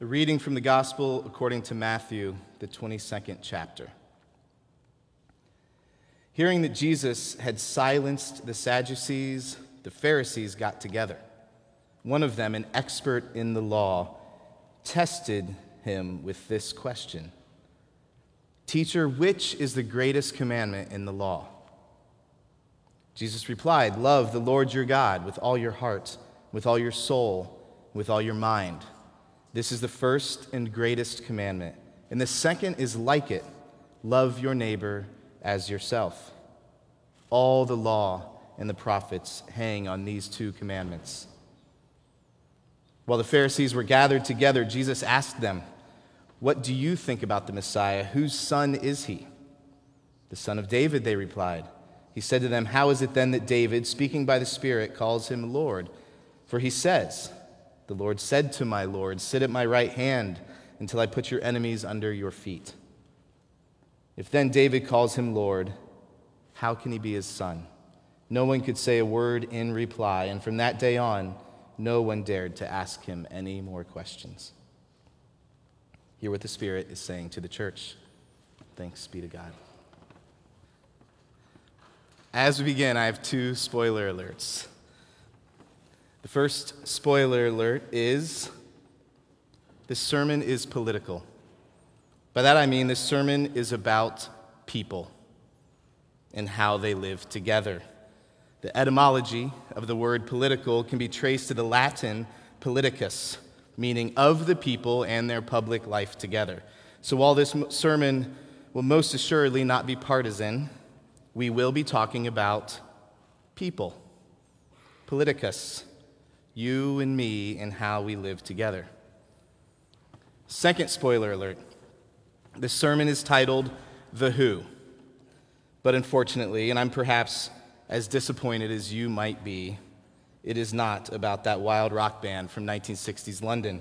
The reading from the Gospel according to Matthew, the 22nd chapter. Hearing that Jesus had silenced the Sadducees, the Pharisees got together. One of them, an expert in the law, tested him with this question Teacher, which is the greatest commandment in the law? Jesus replied, Love the Lord your God with all your heart, with all your soul, with all your mind. This is the first and greatest commandment. And the second is like it love your neighbor as yourself. All the law and the prophets hang on these two commandments. While the Pharisees were gathered together, Jesus asked them, What do you think about the Messiah? Whose son is he? The son of David, they replied. He said to them, How is it then that David, speaking by the Spirit, calls him Lord? For he says, The Lord said to my Lord, Sit at my right hand until I put your enemies under your feet. If then David calls him Lord, how can he be his son? No one could say a word in reply, and from that day on, no one dared to ask him any more questions. Hear what the Spirit is saying to the church. Thanks be to God. As we begin, I have two spoiler alerts. First spoiler alert is this sermon is political. By that I mean this sermon is about people and how they live together. The etymology of the word political can be traced to the Latin politicus, meaning of the people and their public life together. So while this sermon will most assuredly not be partisan, we will be talking about people, politicus, you and me, and how we live together. Second spoiler alert the sermon is titled The Who. But unfortunately, and I'm perhaps as disappointed as you might be, it is not about that wild rock band from 1960s London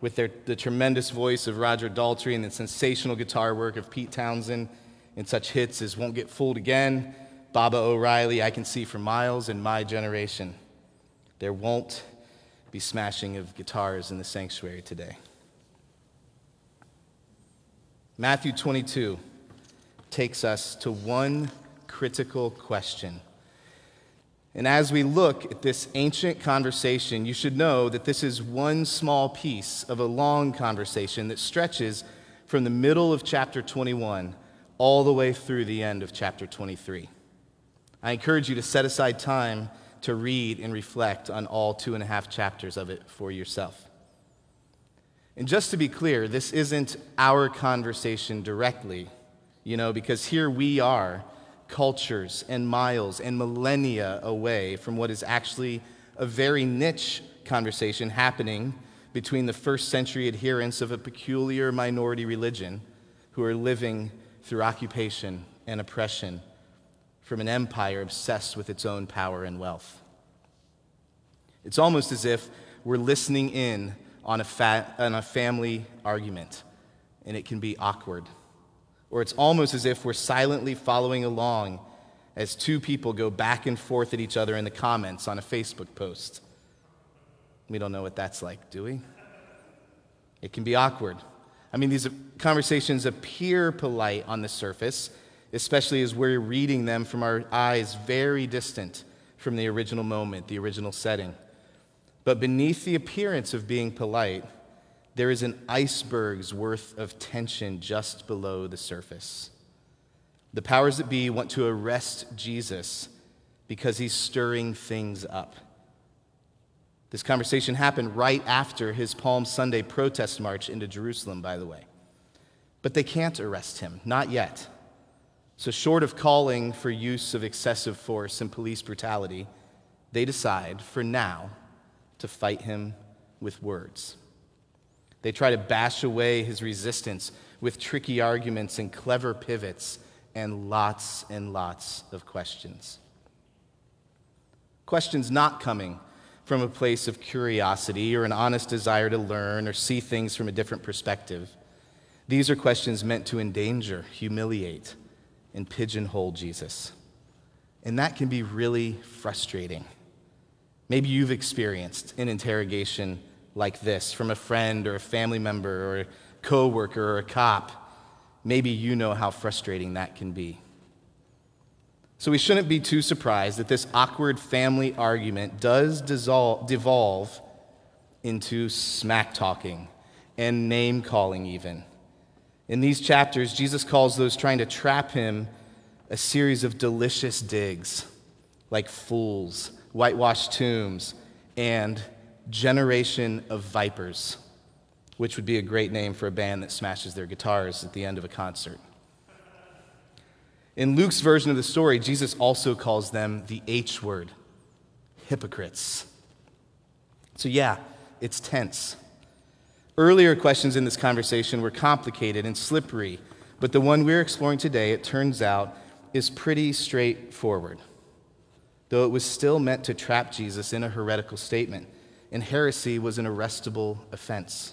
with their, the tremendous voice of Roger Daltrey and the sensational guitar work of Pete Townshend and such hits as Won't Get Fooled Again, Baba O'Riley, I Can See for Miles, and My Generation. There won't be smashing of guitars in the sanctuary today. Matthew 22 takes us to one critical question. And as we look at this ancient conversation, you should know that this is one small piece of a long conversation that stretches from the middle of chapter 21 all the way through the end of chapter 23. I encourage you to set aside time to read and reflect on all two and a half chapters of it for yourself. And just to be clear, this isn't our conversation directly, you know, because here we are, cultures and miles and millennia away from what is actually a very niche conversation happening between the first century adherents of a peculiar minority religion who are living through occupation and oppression from an empire obsessed with its own power and wealth. It's almost as if we're listening in on a, fat, on a family argument, and it can be awkward. Or it's almost as if we're silently following along as two people go back and forth at each other in the comments on a Facebook post. We don't know what that's like, do we? It can be awkward. I mean, these conversations appear polite on the surface, especially as we're reading them from our eyes very distant from the original moment, the original setting. But beneath the appearance of being polite, there is an iceberg's worth of tension just below the surface. The powers that be want to arrest Jesus because he's stirring things up. This conversation happened right after his Palm Sunday protest march into Jerusalem, by the way. But they can't arrest him, not yet. So, short of calling for use of excessive force and police brutality, they decide, for now, to fight him with words. They try to bash away his resistance with tricky arguments and clever pivots and lots and lots of questions. Questions not coming from a place of curiosity or an honest desire to learn or see things from a different perspective. These are questions meant to endanger, humiliate, and pigeonhole Jesus. And that can be really frustrating. Maybe you've experienced an interrogation like this from a friend or a family member or a coworker or a cop, maybe you know how frustrating that can be. So we shouldn't be too surprised that this awkward family argument does dissolve, devolve into smack talking and name calling, even. In these chapters, Jesus calls those trying to trap him a series of delicious digs, like fools, whitewashed tombs, and generation of vipers, which would be a great name for a band that smashes their guitars at the end of a concert. In Luke's version of the story, Jesus also calls them the H word hypocrites. So, yeah, it's tense. Earlier questions in this conversation were complicated and slippery, but the one we're exploring today, it turns out, is pretty straightforward. Though it was still meant to trap Jesus in a heretical statement, and heresy was an arrestable offense.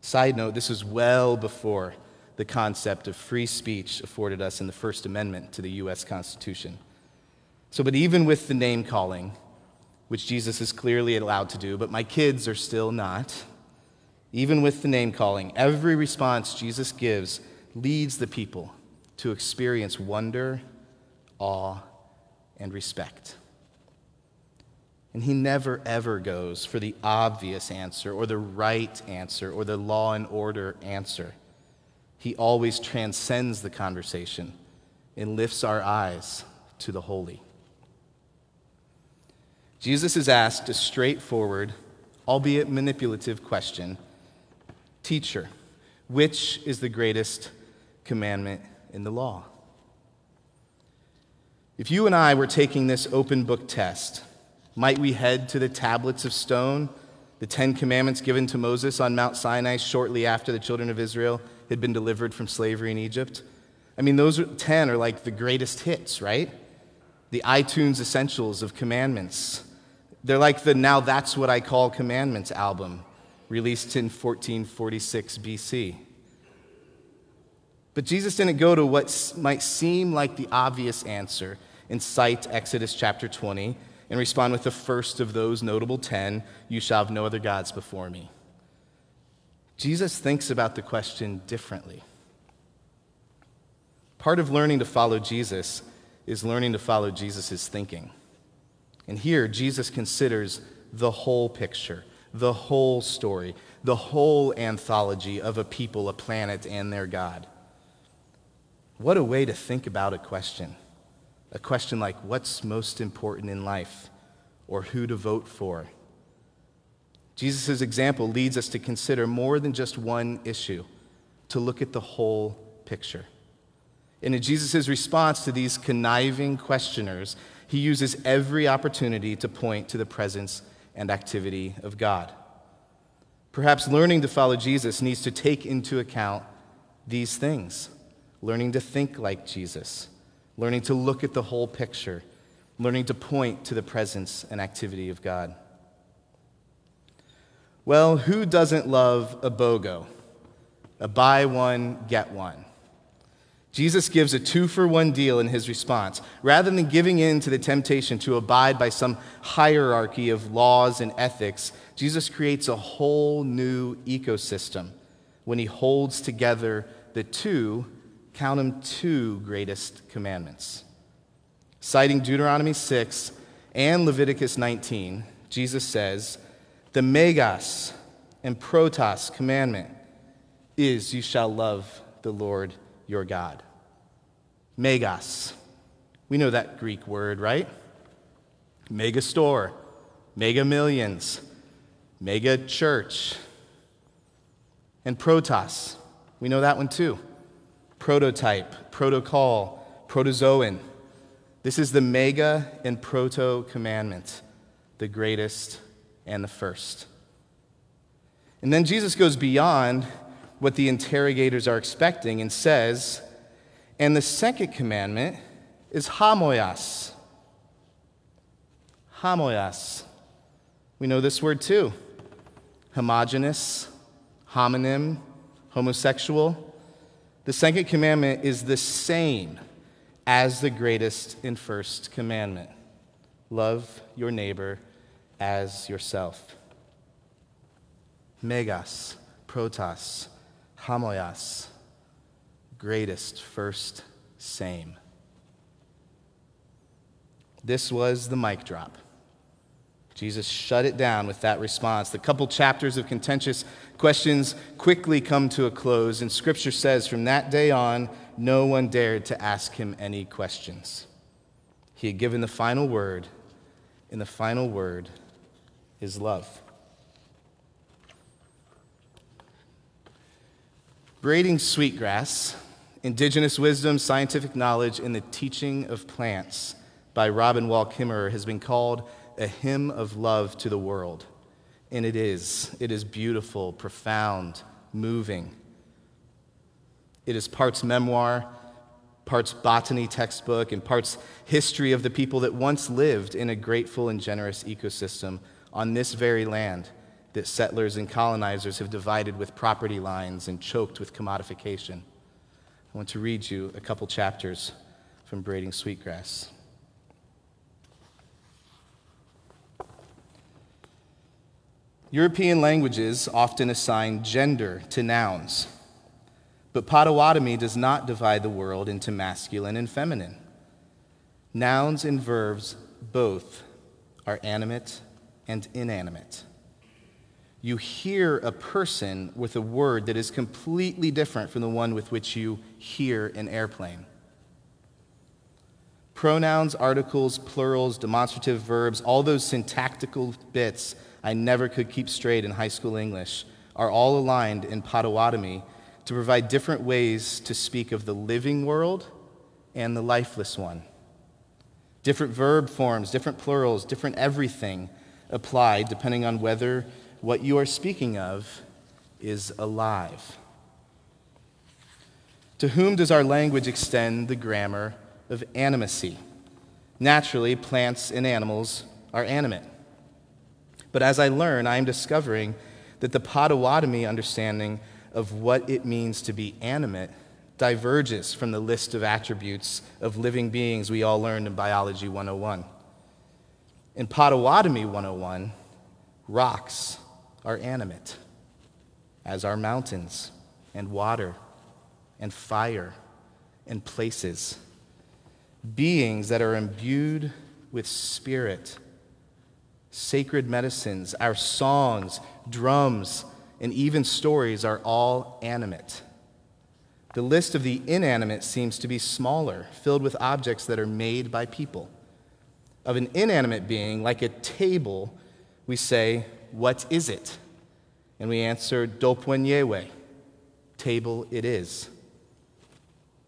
Side note, this was well before the concept of free speech afforded us in the First Amendment to the U.S. Constitution. So, but even with the name calling, which Jesus is clearly allowed to do, but my kids are still not, even with the name calling, every response Jesus gives leads the people to experience wonder, awe, and respect. And he never, ever goes for the obvious answer or the right answer or the law and order answer. He always transcends the conversation and lifts our eyes to the holy. Jesus is asked a straightforward, albeit manipulative question Teacher, which is the greatest commandment in the law? If you and I were taking this open book test, might we head to the tablets of stone, the Ten Commandments given to Moses on Mount Sinai shortly after the children of Israel had been delivered from slavery in Egypt? I mean, those 10 are like the greatest hits, right? The iTunes essentials of commandments. They're like the Now That's What I Call Commandments album released in 1446 BC. But Jesus didn't go to what might seem like the obvious answer and cite Exodus chapter 20 and respond with the first of those notable 10 You shall have no other gods before me. Jesus thinks about the question differently. Part of learning to follow Jesus is learning to follow Jesus' thinking. And here, Jesus considers the whole picture the whole story, the whole anthology of a people, a planet, and their God. What a way to think about a question. A question like, what's most important in life? Or who to vote for? Jesus' example leads us to consider more than just one issue, to look at the whole picture. And in Jesus' response to these conniving questioners, he uses every opportunity to point to the presence and activity of God. Perhaps learning to follow Jesus needs to take into account these things learning to think like Jesus, learning to look at the whole picture, learning to point to the presence and activity of God. Well, who doesn't love a BOGO? A buy one, get one. Jesus gives a two for one deal in his response. Rather than giving in to the temptation to abide by some hierarchy of laws and ethics, Jesus creates a whole new ecosystem when he holds together the two, count them, two greatest commandments. Citing Deuteronomy 6 and Leviticus 19, Jesus says, The megas and protos commandment is you shall love the Lord your God. Megas. We know that Greek word, right? Mega store, mega millions, mega church. And protos. We know that one too. Prototype, protocol, protozoan. This is the mega and proto commandment, the greatest and the first. And then Jesus goes beyond what the interrogators are expecting and says, and the second commandment is homoios. Homoios. We know this word too homogenous, homonym, homosexual. The second commandment is the same as the greatest and first commandment love your neighbor as yourself. megas, protos, homoios, greatest, first, same. This was the mic drop. Jesus shut it down with that response. The couple chapters of contentious questions quickly come to a close, and Scripture says from that day on, no one dared to ask him any questions. He had given the final word, and the final word is love. Braiding Sweetgrass Indigenous Wisdom, Scientific Knowledge, and the Teaching of Plants by Robin Wall Kimmerer has been called a hymn of love to the world. And it is. It is beautiful, profound, moving. It is parts memoir, parts botany textbook, and parts history of the people that once lived in a grateful and generous ecosystem on this very land that settlers and colonizers have divided with property lines and choked with commodification. I want to read you a couple chapters from Braiding Sweetgrass. European languages often assign gender to nouns, but Potawatomi does not divide the world into masculine and feminine. Nouns and verbs both are animate and inanimate. You hear a person with a word that is completely different from the one with which you hear an airplane. Pronouns, articles, plurals, demonstrative verbs, all those syntactical bits I never could keep straight in high school English are all aligned in Potawatomi to provide different ways to speak of the living world and the lifeless one. Different verb forms, different plurals, different everything applied depending on whether what you are speaking of is alive. To whom does our language extend the grammar of animacy? Naturally, plants and animals are animate. But as I learn, I am discovering that the Potawatomi understanding of what it means to be animate diverges from the list of attributes of living beings we all learned in Biology 101. In Potawatomi 101, rocks are animate, as are mountains and water and fire and places. Beings that are imbued with spirit sacred medicines, our songs, drums, and even stories are all animate. The list of the inanimate seems to be smaller, filled with objects that are made by people. Of an inanimate being, like a table, we say, What is it? And we answer, Dopwenyewe, table it is.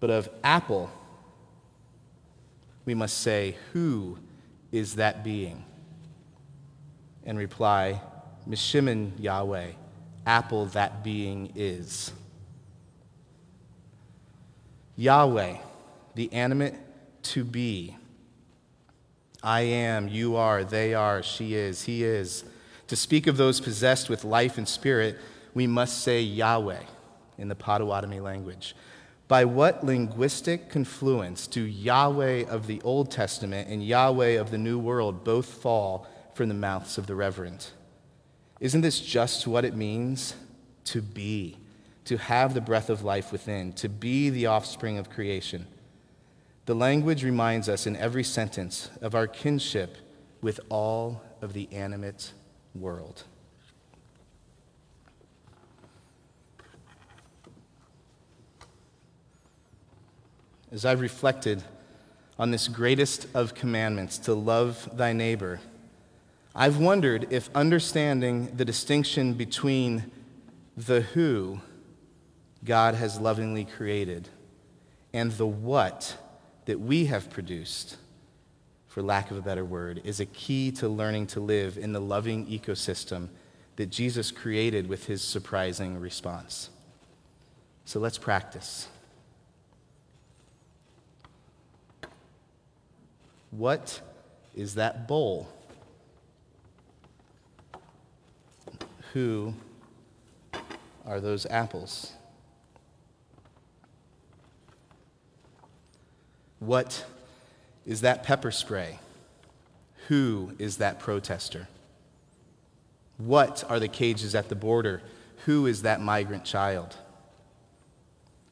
But of apple, we must say, Who is that being? and reply, Mishimin Yahweh, apple that being is. Yahweh, the animate to be. I am, you are, they are, she is, he is. To speak of those possessed with life and spirit, we must say Yahweh in the Potawatomi language. By what linguistic confluence do Yahweh of the Old Testament and Yahweh of the New World both fall from the mouths of the reverent. Isn't this just what it means to be, to have the breath of life within, to be the offspring of creation? The language reminds us in every sentence of our kinship with all of the animate world. As I've reflected on this greatest of commandments, to love thy neighbor, I've wondered if understanding the distinction between the who God has lovingly created and the what that we have produced, for lack of a better word, is a key to learning to live in the loving ecosystem that Jesus created with his surprising response. So let's practice. What is that bowl? Who are those apples? What is that pepper spray? Who is that protester? What are the cages at the border? Who is that migrant child?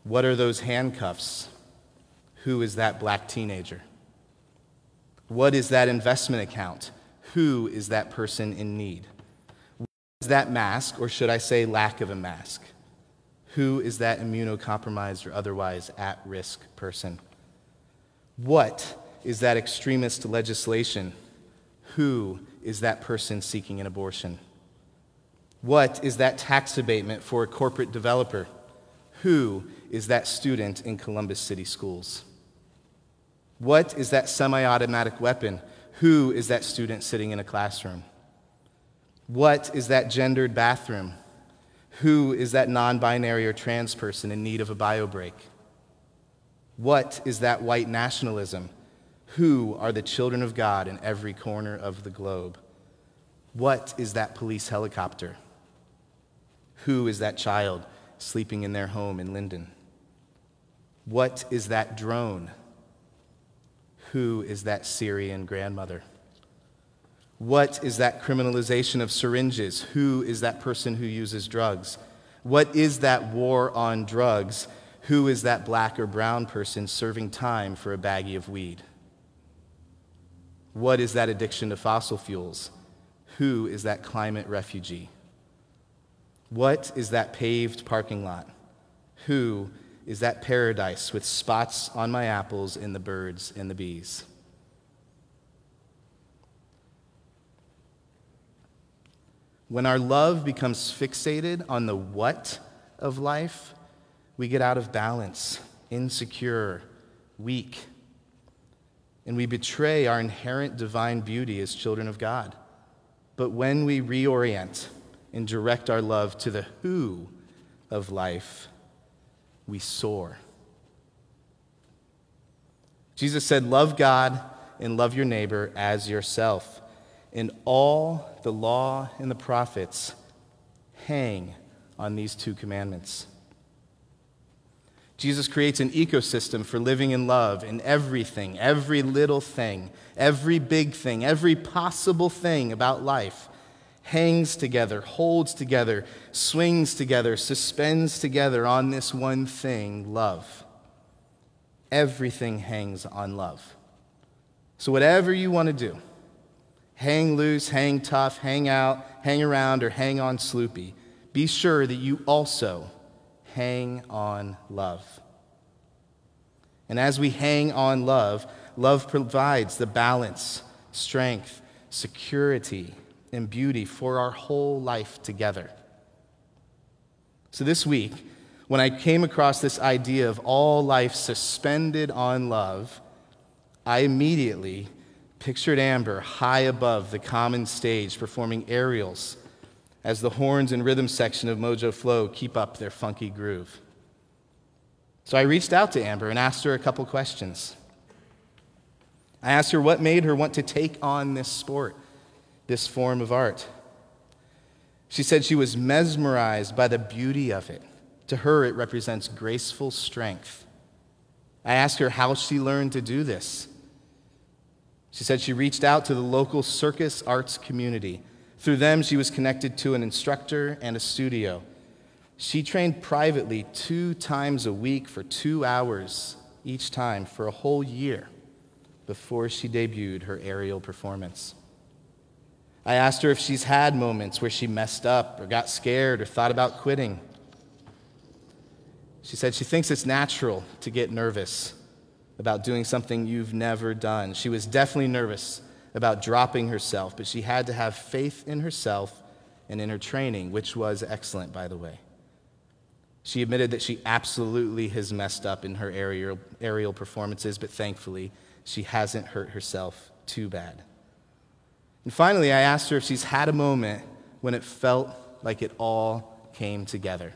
What are those handcuffs? Who is that black teenager? What is that investment account? Who is that person in need? What is that mask, or should I say lack of a mask? Who is that immunocompromised or otherwise at risk person? What is that extremist legislation? Who is that person seeking an abortion? What is that tax abatement for a corporate developer? Who is that student in Columbus City Schools? What is that semi automatic weapon? Who is that student sitting in a classroom? What is that gendered bathroom? Who is that non binary or trans person in need of a bio break? What is that white nationalism? Who are the children of God in every corner of the globe? What is that police helicopter? Who is that child sleeping in their home in Linden? What is that drone? Who is that Syrian grandmother? What is that criminalization of syringes? Who is that person who uses drugs? What is that war on drugs? Who is that black or brown person serving time for a baggie of weed? What is that addiction to fossil fuels? Who is that climate refugee? What is that paved parking lot? Who is that paradise with spots on my apples and the birds and the bees? When our love becomes fixated on the what of life, we get out of balance, insecure, weak, and we betray our inherent divine beauty as children of God. But when we reorient and direct our love to the who of life, we soar. Jesus said, Love God and love your neighbor as yourself. And all the law and the prophets hang on these two commandments. Jesus creates an ecosystem for living in love in everything, every little thing, every big thing, every possible thing about life hangs together, holds together, swings together, suspends together on this one thing love. Everything hangs on love. So, whatever you want to do, hang loose, hang tough, hang out, hang around, or hang on sloopy, be sure that you also hang on love. And as we hang on love, love provides the balance, strength, security, and beauty for our whole life together. So this week, when I came across this idea of all life suspended on love, I immediately pictured Amber high above the common stage performing aerials as the horns and rhythm section of Mojo Flow keep up their funky groove. So I reached out to Amber and asked her a couple questions. I asked her what made her want to take on this sport this form of art. She said she was mesmerized by the beauty of it. To her, it represents graceful strength. I asked her how she learned to do this. She said she reached out to the local circus arts community. Through them, she was connected to an instructor and a studio. She trained privately two times a week for two hours each time for a whole year before she debuted her aerial performance. I asked her if she's had moments where she messed up or got scared or thought about quitting. She said she thinks it's natural to get nervous about doing something you've never done. She was definitely nervous about dropping herself, but she had to have faith in herself and in her training, which was excellent, by the way. She admitted that she absolutely has messed up in her aerial, aerial performances, but thankfully, she hasn't hurt herself too bad. And finally, I asked her if she's had a moment when it felt like it all came together.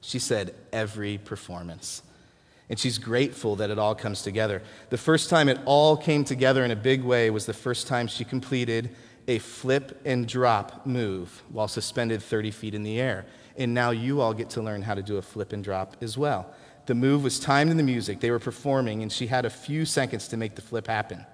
She said, every performance. And she's grateful that it all comes together. The first time it all came together in a big way was the first time she completed a flip and drop move while suspended 30 feet in the air. And now you all get to learn how to do a flip and drop as well. The move was timed in the music. They were performing, and she had a few seconds to make the flip happen.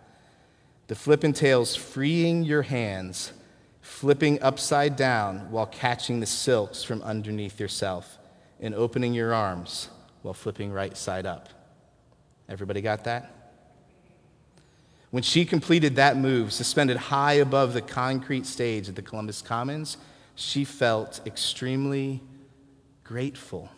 The flip entails freeing your hands, flipping upside down while catching the silks from underneath yourself, and opening your arms while flipping right side up. Everybody got that? When she completed that move, suspended high above the concrete stage at the Columbus Commons, she felt extremely grateful.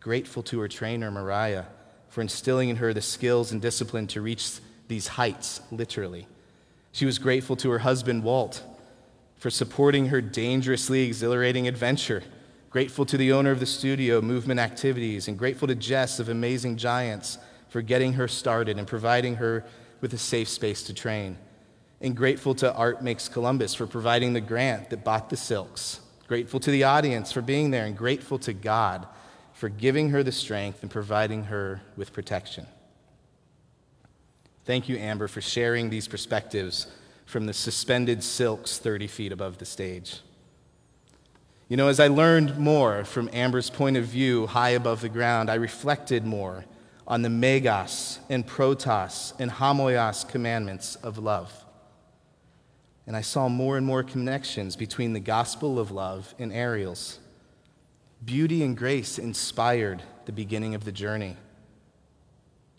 Grateful to her trainer, Mariah, for instilling in her the skills and discipline to reach these heights, literally. She was grateful to her husband, Walt, for supporting her dangerously exhilarating adventure. Grateful to the owner of the studio, Movement Activities, and grateful to Jess of Amazing Giants for getting her started and providing her with a safe space to train. And grateful to Art Makes Columbus for providing the grant that bought the silks. Grateful to the audience for being there, and grateful to God for giving her the strength and providing her with protection. Thank you, Amber, for sharing these perspectives from the suspended silks 30 feet above the stage. You know, as I learned more from Amber's point of view high above the ground, I reflected more on the megas and protos and homoios commandments of love. And I saw more and more connections between the gospel of love and aerials. Beauty and grace inspired the beginning of the journey.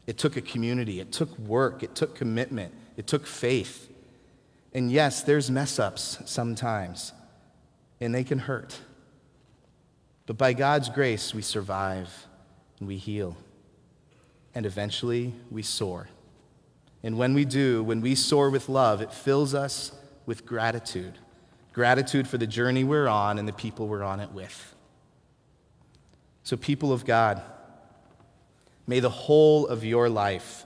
It took a community, it took work, it took commitment, it took faith. And yes, there's mess ups sometimes, and they can hurt. But by God's grace, we survive and we heal. And eventually, we soar. And when we do, when we soar with love, it fills us with gratitude gratitude for the journey we're on and the people we're on it with. So, people of God, May the whole of your life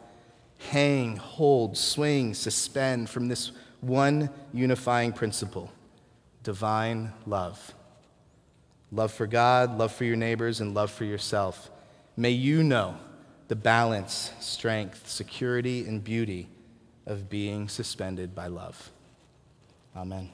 hang, hold, swing, suspend from this one unifying principle divine love. Love for God, love for your neighbors, and love for yourself. May you know the balance, strength, security, and beauty of being suspended by love. Amen.